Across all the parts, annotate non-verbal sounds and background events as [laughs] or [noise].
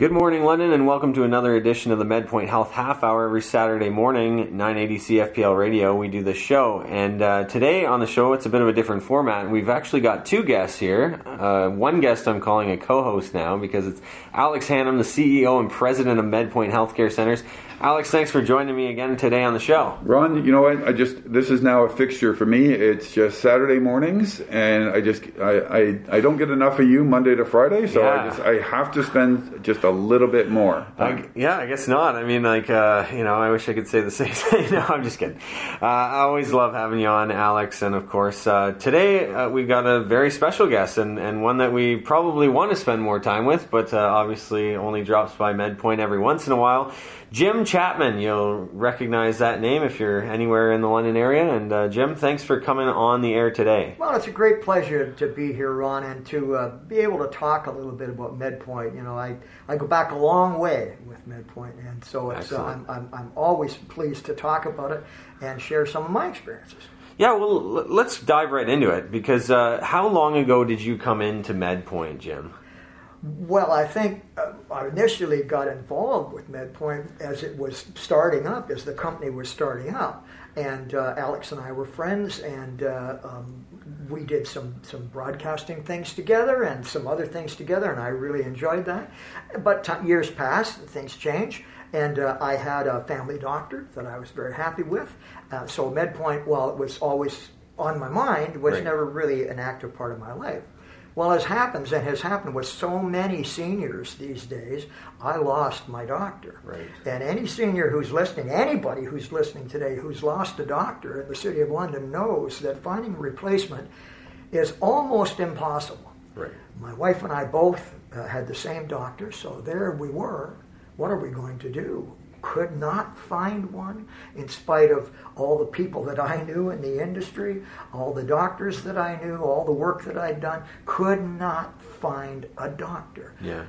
Good morning, London, and welcome to another edition of the MedPoint Health Half Hour every Saturday morning, 980 CFPL Radio. We do this show, and uh, today on the show, it's a bit of a different format. We've actually got two guests here. Uh, one guest I'm calling a co-host now because it's Alex Hannum, the CEO and President of MedPoint Healthcare Centers. Alex, thanks for joining me again today on the show. Ron, you know what? I just this is now a fixture for me. It's just Saturday mornings, and I just I I, I don't get enough of you Monday to Friday, so Yeah. I just I have to spend just a little bit more. I, yeah, I guess not. I mean, like, uh, you know, I wish I could say the [laughs] same thing. no, I'm just kidding. Uh, I always love having you on, Alex. And of course, uh, today uh, we've got a very special guest and, and one that we probably want to spend more time with, but uh, obviously only drops by MedPoint every once in a while. Jim Chapman, you'll recognize that name if you're anywhere in the London area. And uh, Jim, thanks for coming on the air today. Well, it's a great pleasure to be here, Ron, and to uh, be able to talk a little bit about MedPoint. You know, I, I go back a long way with MedPoint, and so it's, uh, I'm, I'm, I'm always pleased to talk about it and share some of my experiences. Yeah, well, l- let's dive right into it because uh, how long ago did you come into MedPoint, Jim? Well, I think uh, I initially got involved with MedPoint as it was starting up, as the company was starting up. And uh, Alex and I were friends, and uh, um, we did some, some broadcasting things together and some other things together, and I really enjoyed that. But t- years passed, things change, and uh, I had a family doctor that I was very happy with. Uh, so MedPoint, while it was always on my mind, was Right. never really an active part of my life. Well, as happens and has happened with so many seniors these days, I lost my doctor. Right. And any senior who's listening, anybody who's listening today who's lost a doctor in the City of London knows that finding a replacement is almost impossible. Right. My wife and I both uh, had the same doctor, so there we were. What are we going to do? Could not find one in spite of all the people that I knew in the industry, all the doctors that I knew, all the work that I'd done. Could not find a doctor. Yeah.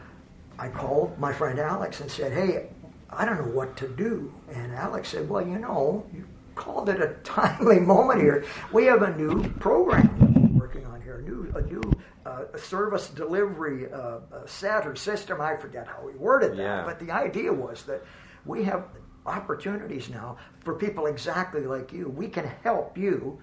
I called my friend Alex and said, Hey, I don't know what to do. And Alex said, Well, you know, you called it a [laughs] timely moment here. We have a new program that we're working on here, a new, a new uh, service delivery uh, uh, set or system. I forget how we worded that. Yeah. But the idea was that we have opportunities now for people exactly like you. We can help you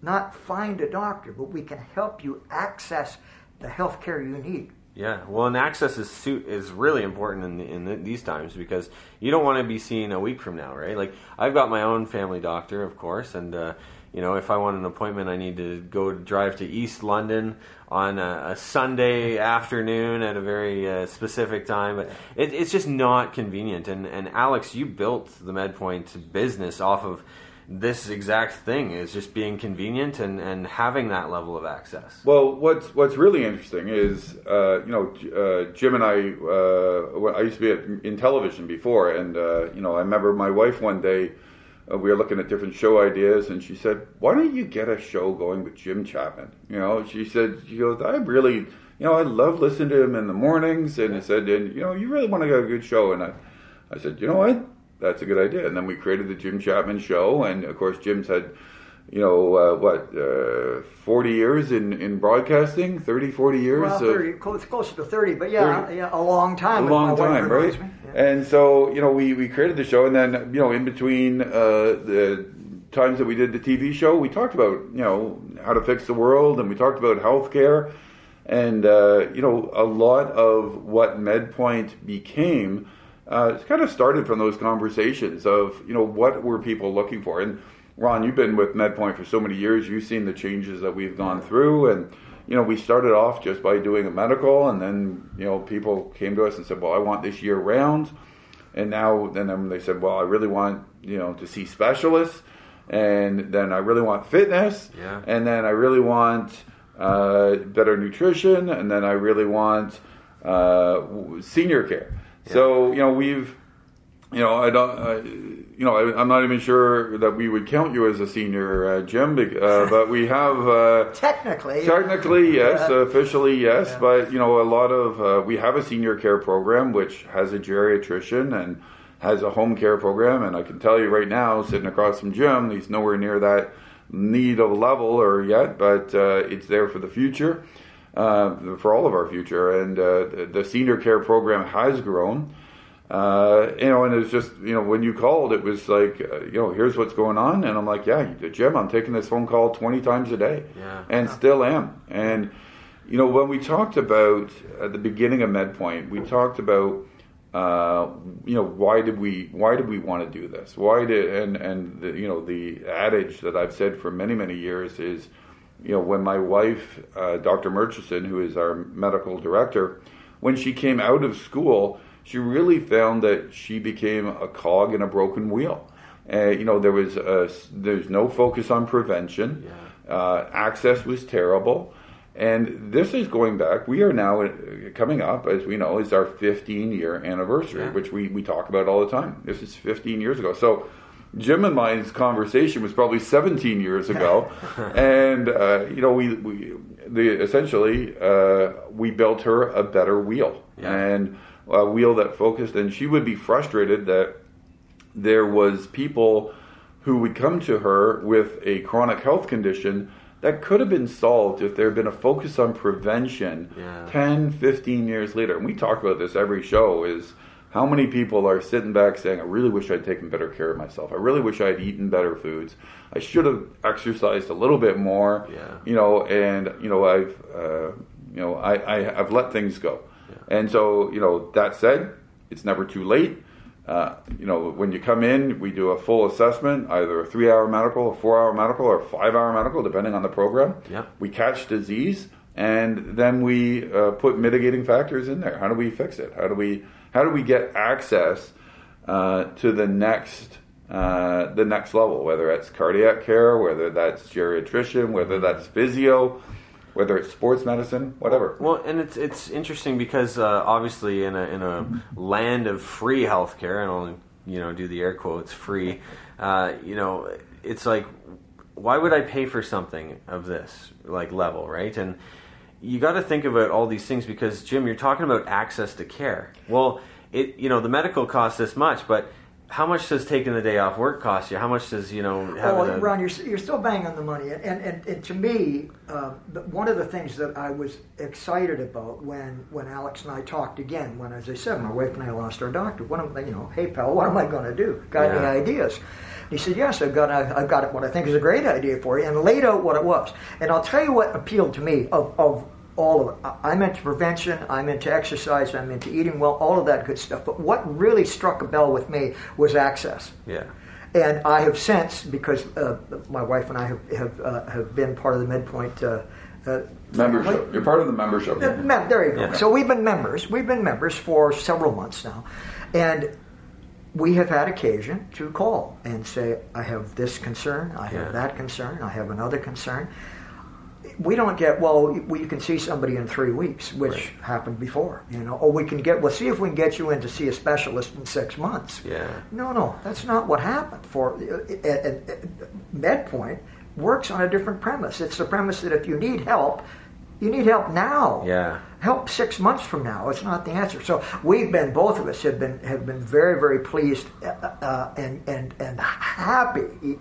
not find a doctor, but we can help you access the health care you need. Yeah, well, and access is su- is really important in, in the, these times because you don't want to be seen a week from now, right? Like I've got my own family doctor, of course, and uh, you know if I want an appointment, I need to go drive to East London on a, a Sunday afternoon at a very uh, specific time. But it, it's just not convenient. And and Alex, you built the MedPoint business off of this exact thing is just being convenient and, and having that level of access. Well, what's what's really interesting is, uh, you know, uh, Jim and I uh, I used to be at, in television before, and uh, you know, I remember my wife one day. Uh, we were looking at different show ideas, and she said, "Why don't you get a show going with Jim Chapman?" You know, she said, "She goes, I really, you know, I love listening to him in the mornings." And I said, "And you know, you really want to get a good show." And I, I said, "You know what? That's a good idea." And then we created the Jim Chapman Show, and of course, Jim's had you know, uh, what, uh, 40 years in, in broadcasting? 30, 40 years? Well, of- 30, close, closer to 30, but yeah, 30. yeah a long time. a long time, right? Yeah. And so, you know, we, we created the show, and then, you know, in between uh, the times that we did the TV show, we talked about, you know, how to fix the world, and we talked about healthcare. And, uh, you know, a lot of what MedPoint became uh, it's kind of started from those conversations of, you know, what were people looking for? And Ron, you've been with MedPoint for so many years. You've seen the changes that we've gone through. And, you know, we started off just by doing a medical, and then, you know, people came to us and said, well, I want this year round. And now, then um, they said, well, I really want, you know, to see specialists. And then I really want fitness. Yeah. And then I really want uh, better nutrition. And then I really want uh, senior care. So, you know, we've, you know, I don't, uh, you know, I, I'm not even sure that we would count you as a senior, uh, Jim, uh, [laughs] but we have, uh, Technically, Technically, yes. Yeah. Officially, yes. Yeah. But you know, a lot of uh, we have a senior care program which has a geriatrician and has a home care program. And I can tell you right now, sitting across from Jim, he's nowhere near that need of level or yet, but uh, it's there for the future. uh, for all of our future. And uh, the senior care program has grown. Uh, you know, and it's just, you know, when you called, it was like, uh, you know, here's what's going on. And I'm like, yeah, Jim, I'm taking this phone call 20 times a day. Yeah. And still am. And, you know, when we talked about at the beginning of MedPoint, we talked about, uh, you know, why did we why did we want to do this? Why did and and the, you know the adage that I've said for many many years is, you know, when my wife, uh, Dr. Murchison, who is our medical director, when she came out of school, she really found that she became a cog in a broken wheel. Uh, you know, there was a, there's no focus on prevention. Yeah. Uh, access was terrible. And this is going back. We are now uh, coming up, as we know, is our 15 year anniversary, Yeah. which we, we talk about all the time. This is 15 years ago. So Jim and mine's conversation was probably 17 years ago, [laughs] and uh, you know we we the essentially uh, we built her a better wheel Yeah. and a wheel that focused. And she would be frustrated that there was people who would come to her with a chronic health condition that could have been solved if there had been a focus on prevention Yeah. 10 15 years later and we talk about this every show is how many people are sitting back saying i really wish i'd taken better care of myself i really wish i'd eaten better foods i should have exercised a little bit more Yeah. you know and you know i've uh, you know I, I i've let things go and so you know that said it's never too late uh, you know, when you come in, we do a full assessment, either a three-hour medical, a four-hour medical, or a five-hour medical, depending on the program. Yep. We catch disease, and then we uh, put mitigating factors in there. How do we fix it? How do we how do we get access uh, to the next uh, the next level? Whether that's cardiac care, whether that's geriatrician, whether that's physio, whether it's sports medicine, whatever. Well, and it's it's interesting because uh, obviously in a in a land of free healthcare, and I'll you know do the air quotes free, uh, you know, it's like why would I pay for something of this like level, right? And you got to think about all these things because Jim, you're talking about access to care. Well, it you know the medical costs this much, but how much does taking the day off work cost you? How much does you know having Well, a, Ron, you're, you're still banging on the money, and and, and to me, uh, one of the things that I was excited about when when Alex and I talked again, when as I said, my wife and I lost our doctor. What am I, you know? Hey, pal, what am I going to do? Got Yeah. any ideas? He said, Yes, I've got a, I've got what I think is a great idea for you, and laid out what it was. And I'll tell you what appealed to me of of all of it. I- I'm into prevention. I'm into exercise. I'm into eating well. All of that good stuff. But what really struck a bell with me was access. yeah And I have since, because uh, my wife and I have have, uh, have been part of the MedPoint. uh, uh, Membership. You're part of the membership. uh, mem- there you go. Yeah. So we've been members. We've been members for several months now, and we have had occasion to call and say, "I have this concern. I have Yeah. that concern. I have another concern." We don't get well. We can see somebody in three weeks, which Right. happened before, you know. Or we can get. Well, see if we can get you in to see a specialist in six months. Yeah. No, no, that's not what happened. For uh, uh, uh, MedPoint works on a different premise. It's the premise that if you need help, you need help now. Yeah. Help six months from now. It's not the answer. So we've been, both of us have been have been very, very pleased uh, uh, and and and happy.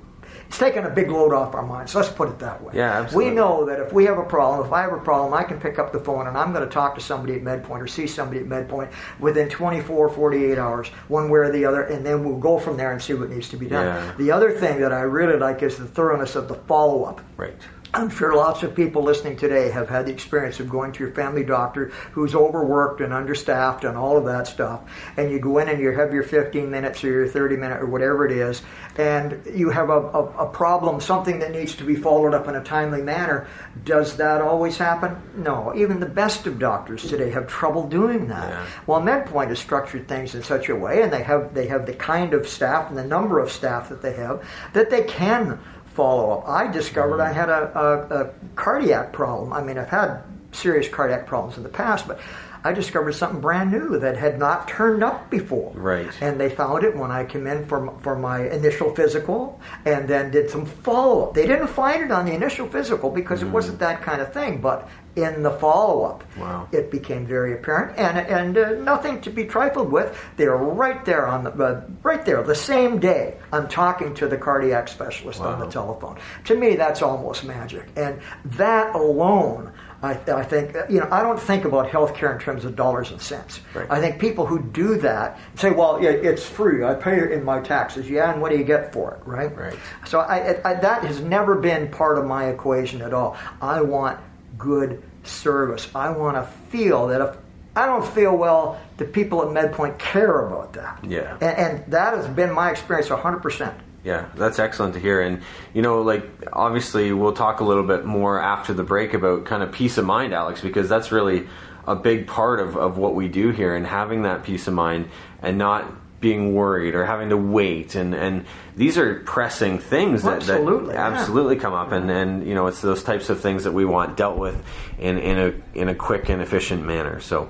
It's taken a big load off our minds. Let's put it that way. Yeah, absolutely. We know that if we have a problem, if I have a problem, I can pick up the phone and I'm going to talk to somebody at MedPoint or see somebody at MedPoint within 24, 48 hours, one way or the other, and then we'll go from there and see what needs to be done. Yeah. The other thing that I really like is the thoroughness of the follow up. right I'm sure lots of people listening today have had the experience of going to your family doctor who's overworked and understaffed and all of that stuff. And you go in and you have your 15 minutes or your 30 minute or whatever it is, and you have a, a, a problem, something that needs to be followed up in a timely manner. Does that always happen? No. Even the best of doctors today have trouble doing that. Yeah. Well, MedPoint has structured things in such a way, and they have they have the kind of staff and the number of staff that they have that they can follow up. I discovered I mm-hmm. had a, a, a cardiac problem. I mean, I've had serious cardiac problems in the past, but I discovered something brand new that had not turned up before. Right. And they found it when I came in for, for my initial physical and then did some follow up. They didn't find it on the initial physical because it wasn't that kind of thing, but in the follow up, Wow. it became very apparent and, and uh, nothing to be trifled with. They're right there on the, uh, right there, the same day I'm talking to the cardiac specialist on the telephone. To me, that's almost magic. And that alone, I, I think you know I don't think about healthcare in terms of dollars and cents. Right. I think people who do that say, "Well, yeah, it's free. I pay it in my taxes." Yeah, and what do you get for it, right? Right. So I, I, that has never been part of my equation at all. I want good service. I want to feel that if I don't feel well, the people at MedPoint care about that. Yeah. And, and that has been my experience 100%. Yeah, that's excellent to hear. And, you know, like, obviously, we'll talk a little bit more after the break about kind of peace of mind, Alex, because that's really a big part of, of what we do here and having that peace of mind and not being worried or having to wait. And, and these are pressing things that, Absolutely, that yeah. absolutely come up. And, and, you know, it's those types of things that we want dealt with in, in, a, in a quick and efficient manner. So,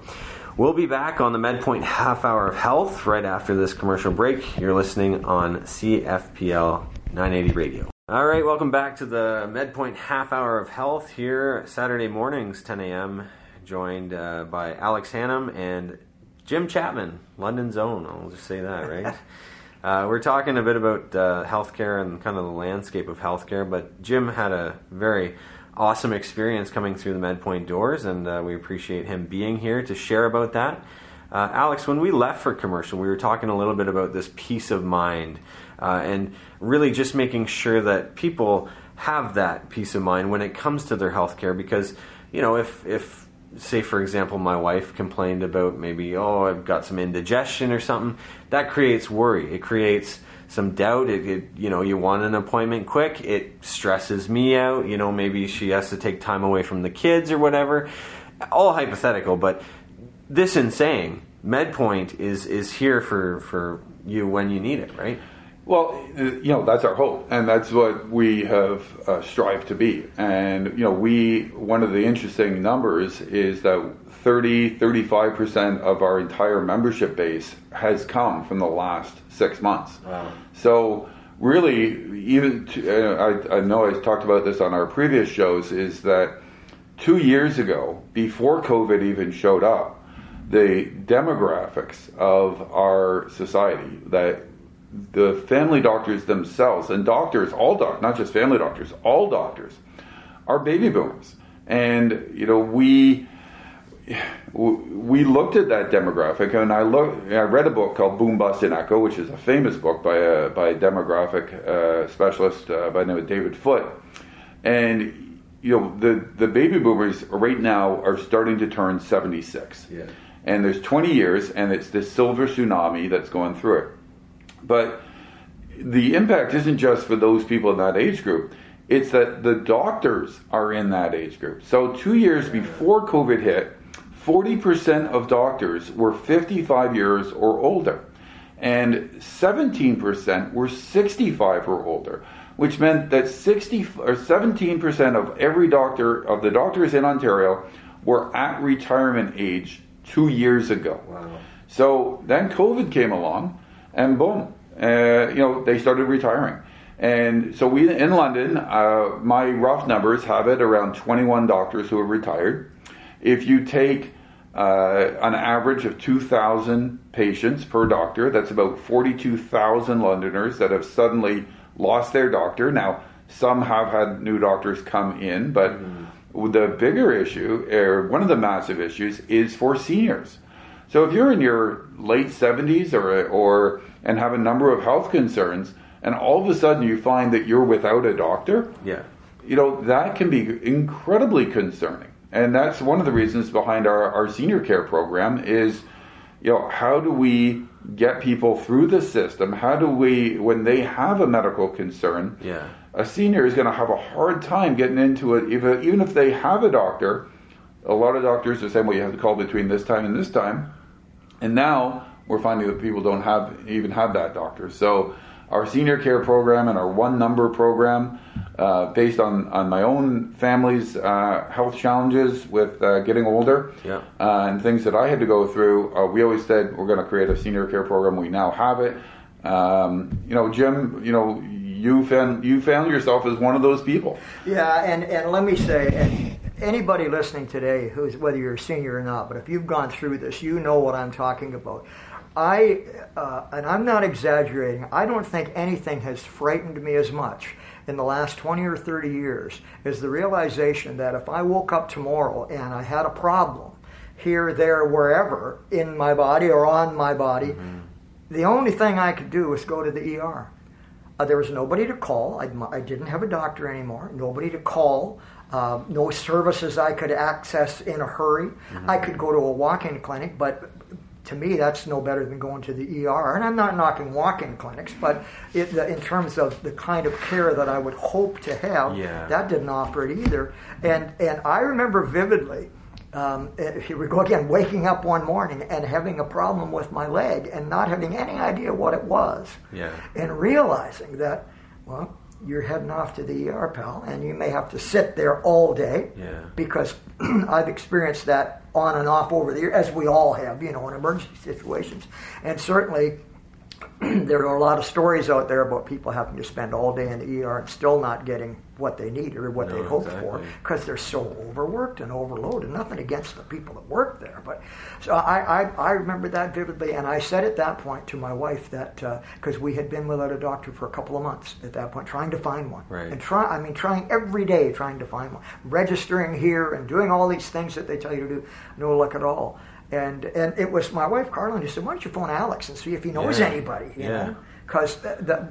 We'll be back on the MedPoint half hour of health right after this commercial break. You're listening on CFPL 980 Radio. All right, welcome back to the MedPoint half hour of health here Saturday mornings, 10 a.m. Joined uh, by Alex Hannum and Jim Chapman, London's own. I'll just say that, right? [laughs] uh, we're talking a bit about uh, healthcare and kind of the landscape of healthcare, but Jim had a very awesome experience coming through the MedPoint doors, and uh, we appreciate him being here to share about that. Uh, Alex, when we left for commercial, we were talking a little bit about this peace of mind uh, and really just making sure that people have that peace of mind when it comes to their health care because, you know, if, if say for example my wife complained about maybe oh i've got some indigestion or something that creates worry it creates some doubt. It, it, you know you want an appointment quick it stresses me out. You know maybe she has to take time away from the kids or whatever. All hypothetical but this in saying medpoint is is here for for you when you need it right? Well, you know, that's our hope, and that's what we have uh, strived to be. And, you know, we, one of the interesting numbers is that 30, 35% of our entire membership base has come from the last six months. Wow. So, really, even, to, uh, I, I know I talked about this on our previous shows, is that two years ago, before COVID even showed up, the demographics of our society that the family doctors themselves and doctors all doctors not just family doctors all doctors are baby boomers and you know we we looked at that demographic and I looked I read a book called Boom Bust and Echo which is a famous book by a by a demographic uh, specialist uh, by the name of David Foot and you know the the baby boomers right now are starting to turn 76 Yeah. and there's 20 years and it's this silver tsunami that's going through it but the impact isn't just for those people in that age group. It's that the doctors are in that age group. So, two years before COVID hit, 40% of doctors were 55 years or older, and 17% were 65 or older, which meant that 60 or 17% of every doctor of the doctors in Ontario were at retirement age two years ago. Wow. So then COVID came along, and boom, uh, you know, they started retiring. And so we in London, uh, my rough numbers have it around 21 doctors who have retired. If you take uh, an average of 2,000 patients per doctor, that's about 42,000 Londoners that have suddenly lost their doctor. Now, some have had new doctors come in, but the bigger issue, or one of the massive issues, is for seniors. So if you're in your late 70s or or and have a number of health concerns, and all of a sudden you find that you're without a doctor, yeah you know that can be incredibly concerning. And that's one of the reasons behind our, our senior care program is, you know, how do we get people through the system? How do we, when they have a medical concern, yeah a senior is going to have a hard time getting into it, even, even if they have a doctor. A lot of doctors are saying, well, you have to call between this time and this time. And now we're finding that people don't have even have that doctor. So our senior care program and our one number program, uh, based on, on my own family's uh, health challenges with uh, getting older Yeah. uh, and things that I had to go through, uh, we always said we're going to create a senior care program. We now have it. Um, you know, Jim, you know, you found you found yourself as one of those people. Yeah, and, and let me say, and anybody listening today, who's whether you're a senior or not, but if you've gone through this, you know what I'm talking about. I, uh, and I'm not exaggerating, I don't think anything has frightened me as much in the last 20 or 30 years as the realization that if I woke up tomorrow and I had a problem here, there, wherever in my body or on my body, mm-hmm. the only thing I could do was go to the ER. Uh, there was nobody to call. I, I, didn't have a doctor anymore. Nobody to call. Uh, no services I could access in a hurry. Mm-hmm. I could go to a walk-in clinic, but to me, that's no better than going to the ER. And I'm not knocking walk-in clinics, but it, the, in terms of the kind of care that I would hope to have, yeah. that didn't offer it either. And and I remember vividly. Um, here we go again, waking up one morning and having a problem with my leg and not having any idea what it was. Yeah. And realizing that, well, you're heading off to the ER, pal, and you may have to sit there all day. Yeah. Because [clears throat] I've experienced that on and off over the years, as we all have, you know, in emergency situations. And certainly, [clears throat] there are a lot of stories out there about people having to spend all day in the ER and still not getting what they need or what no, they hoped exactly. for because they're so overworked and overloaded. Nothing against the people that work there, but so I, I, I remember that vividly, and I said at that point to my wife that because uh, we had been without a doctor for a couple of months at that point, trying to find one, right. and try I mean trying every day trying to find one, registering here and doing all these things that they tell you to do, no luck at all. And and it was my wife Carolyn who said, "Why don't you phone Alex and see if he knows yeah. anybody?" You yeah. because the, the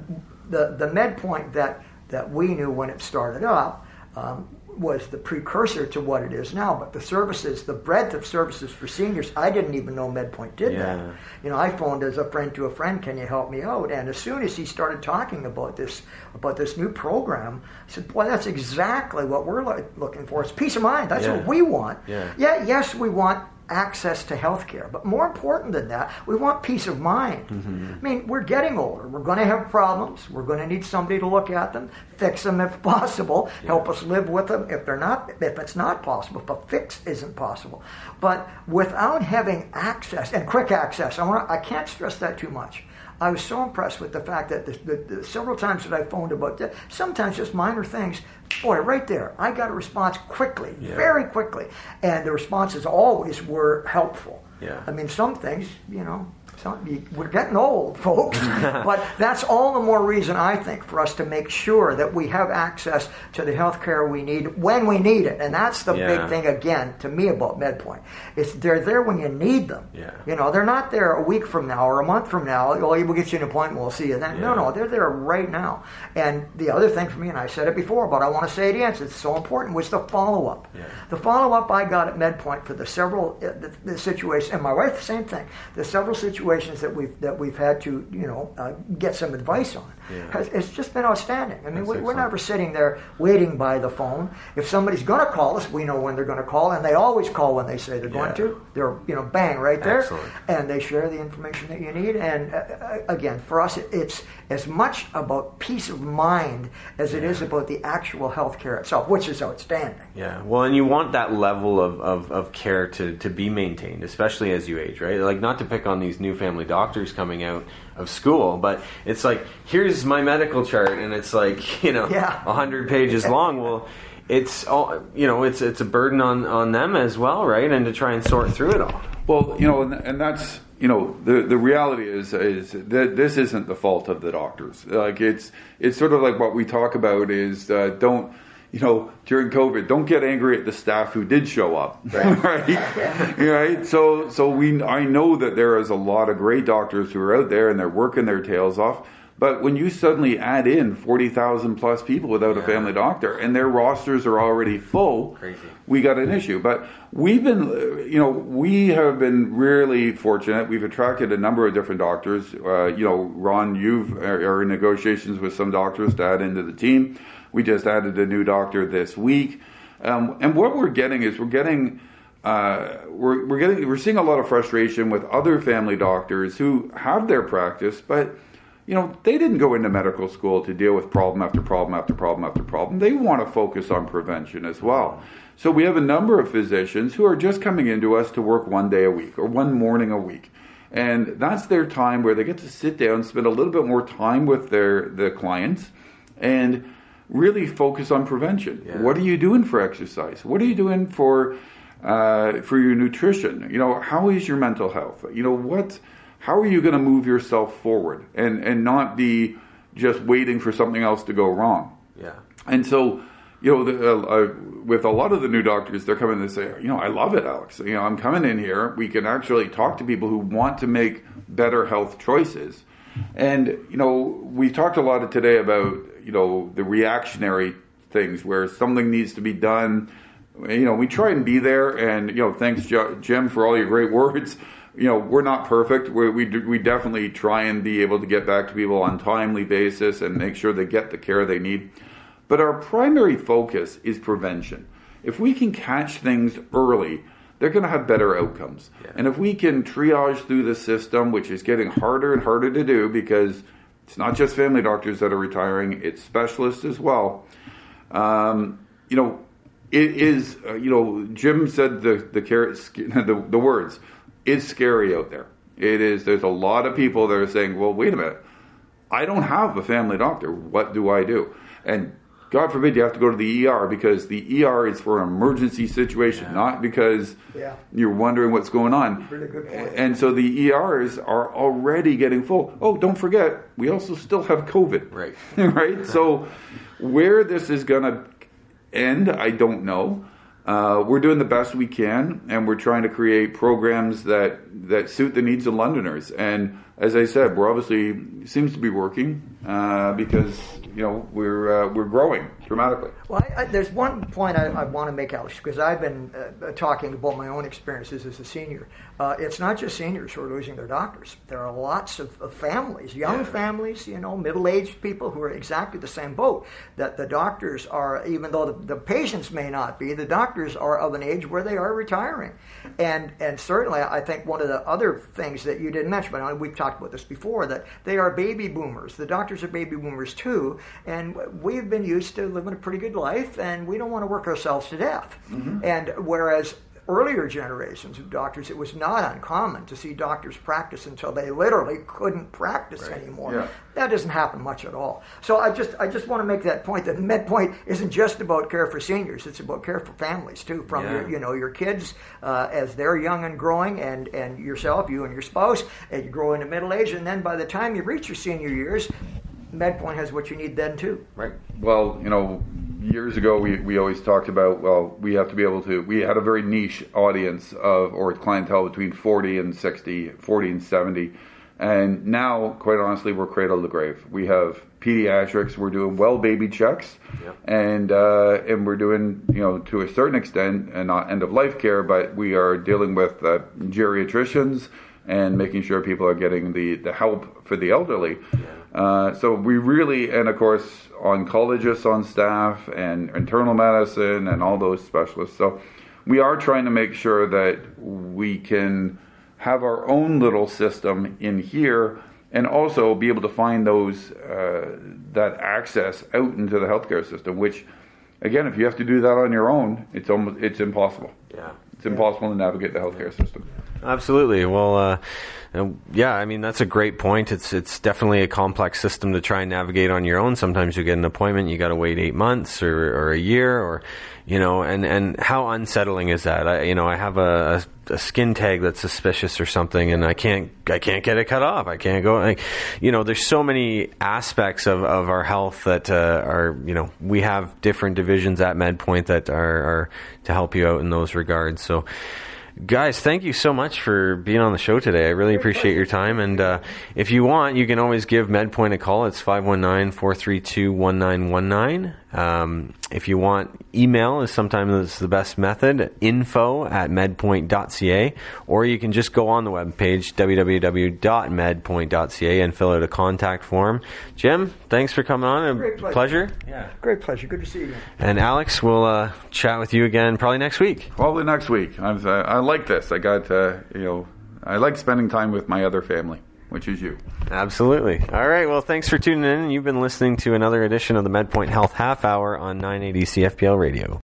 the the MedPoint that that we knew when it started up um, was the precursor to what it is now. But the services, the breadth of services for seniors, I didn't even know MedPoint did Yeah. that. You know, I phoned as a friend to a friend, "Can you help me out?" And as soon as he started talking about this about this new program, I said, "Boy, that's exactly what we're lo- looking for. It's peace of mind. That's Yeah. what we want. Yeah. yeah, yes, we want." Access to health care. But more important than that, we want peace of mind. Mm-hmm. I mean, we're getting older. We're going to have problems. We're going to need somebody to look at them, fix them if [laughs] possible, help us live with them if they're not if it's not possible, if a fix isn't possible. But without having access and quick access, I want I can't stress that too much. I was so impressed with the fact that the, the, the several times that I phoned about that, sometimes just minor things, boy, right there, I got a response quickly, Yeah. very quickly, and the responses always were helpful. Yeah. I mean, some things, you know, some, we're getting old, folks, [laughs] but that's all the more reason I think for us to make sure that we have access to the health care we need when we need it, and that's the Yeah. big thing again to me about MedPoint. It's they're there when you need them. Yeah. You know, they're not there a week from now or a month from now. Oh, we'll get you an appointment. We'll see you then. No, Yeah. no, they're there right now. And the other thing for me, and I said it before, but I want to say it again, it's so important, was the follow up. Yeah. The follow up I got at MedPoint for the several uh, the, the situations, and my wife the same thing. The several situations that we've that we've had to you know uh, get some advice on. Yeah. Has, it's just been outstanding. I mean, That's we, we're never sitting there waiting by the phone. If somebody's going to call us, we know when they're going to call, and they always call when they say they're going to. They're you know bang right there, Excellent. and they share the information that you need. And uh, uh, again, for us, it, it's as much about peace of mind as it is about the actual health care itself, which is outstanding. Yeah, well, and you want that level of, of, of care to, to be maintained, especially as you age, right? Like, not to pick on these new family doctors coming out of school, but it's like, here's my medical chart, and it's like, [laughs] you know, Yeah. a hundred pages long. Well, it's all, you know, it's it's a burden on, on them as well, right? And to try and sort through it all. Well, you know, and, and that's you know the the reality is is that this isn't the fault of the doctors. Like it's it's sort of like what we talk about is uh, don't you know during COVID don't get angry at the staff who did show up, [laughs] right? right? So so we I know that there is a lot of great doctors who are out there and they're working their tails off. But when you suddenly add in forty thousand plus people without a family doctor and their rosters are already full, Crazy. we got an issue. But we've been, you know, we have been really fortunate. We've attracted a number of different doctors. Uh, you know, Ron, you've are are in negotiations with some doctors to add into the team. We just added a new doctor this week, um, and what we're getting is we're getting. Uh, we're, we're getting we're seeing a lot of frustration with other family doctors who have their practice, but you know, they didn't go into medical school to deal with problem after problem after problem after problem. They want to focus on prevention as well. So we have a number of physicians who are just coming into us to work one day a week or one morning a week. And that's their time where they get to sit down, spend a little bit more time with their the clients and really focus on prevention. Yeah. What are you doing for exercise? What are you doing for uh, for your nutrition? You know, how is your mental health? You know, what how are you going to move yourself forward and and not be just waiting for something else to go wrong? Yeah. And so, you know, the, uh, uh, with a lot of the new doctors, they're coming to say, you know, I love it, Alex. You know, I'm coming in here. We can actually talk to people who want to make better health choices. And you know, we talked a lot today about you know the reactionary things where something needs to be done. You know, we try and be there. And you know, thanks, Jim, for all your great words you know, we're not perfect. we we, we definitely try and be able to get back to people on timely basis and make sure they get the care they need. But our primary focus is prevention. If we can catch things early, they're going to have better outcomes. Yeah. And if we can triage through the system, which is getting harder and harder to do because it's not just family doctors that are retiring, it's specialists as well. Um, you know, it is, uh, you know, Jim said the, the, [laughs] the, the words it's scary out there. It is. There's a lot of people that are saying, "Well, wait a minute, I don't have a family doctor. What do I do?" And God forbid you have to go to the ER because the ER is for an emergency situation, yeah. not because yeah. you're wondering what's going on. Really good point. And so the ERs are already getting full. Oh, don't forget, we also still have COVID. Right. [laughs] right? So where this is going to end, I don't know. Uh, we're doing the best we can, and we're trying to create programs that that suit the needs of Londoners. And as I said, we're obviously seems to be working uh, because you know we're uh, we're growing dramatically. Well, I, I, there's one point I, I want to make, Alex, because I've been uh, talking about my own experiences as a senior. Uh, it's not just seniors who are losing their doctors. There are lots of, of families, young yeah. families, you know, middle-aged people who are exactly the same boat. That the doctors are, even though the, the patients may not be, the doctors are of an age where they are retiring. And and certainly, I think one of the other things that you didn't mention, but we've talked about this before, that they are baby boomers. The doctors are baby boomers too, and we've been used to living a pretty good life, and we don't want to work ourselves to death. Mm-hmm. And whereas earlier generations of doctors, it was not uncommon to see doctors practice until they literally couldn't practice right. anymore. Yeah. That doesn't happen much at all. So I just I just want to make that point that MedPoint isn't just about care for seniors; it's about care for families too. From yeah. your you know your kids uh, as they're young and growing, and and yourself, you and your spouse, and you grow into middle age, and then by the time you reach your senior years, MedPoint has what you need then too. Right. Well, you know, years ago we, we always talked about well we have to be able to we had a very niche audience of or clientele between 40 and 60 40 and 70 and now quite honestly we're cradle to grave we have pediatrics we're doing well baby checks yep. and uh, and we're doing you know to a certain extent and not end of life care but we are dealing with uh, geriatricians and making sure people are getting the, the help for the elderly. Uh, so we really, and of course, oncologists on staff and internal medicine and all those specialists. So we are trying to make sure that we can have our own little system in here and also be able to find those uh, that access out into the healthcare system which again if you have to do that on your own it's almost it's impossible yeah it's impossible to navigate the healthcare system Absolutely. Well, uh, yeah, I mean that's a great point. It's it's definitely a complex system to try and navigate on your own. Sometimes you get an appointment, you got to wait eight months or, or a year, or you know, and, and how unsettling is that? I, you know, I have a, a, a, skin tag that's suspicious or something, and I can't I can't get it cut off. I can't go. Like, you know, there's so many aspects of, of our health that uh, are you know we have different divisions at MedPoint that are, are to help you out in those regards. So. Guys, thank you so much for being on the show today. I really appreciate your time. And uh, if you want, you can always give MedPoint a call. It's 519 432 1919. Um, if you want, email is sometimes the best method, info at medpoint.ca, or you can just go on the webpage, www.medpoint.ca, and fill out a contact form. Jim, thanks for coming on. Great pleasure. pleasure. Yeah. Great pleasure. Good to see you. And Alex, we'll uh, chat with you again probably next week. Probably next week. i uh, I like this. I got, uh, you know, I like spending time with my other family which is you. Absolutely. All right. Well, thanks for tuning in. You've been listening to another edition of the MedPoint Health Half Hour on 980 CFPL Radio.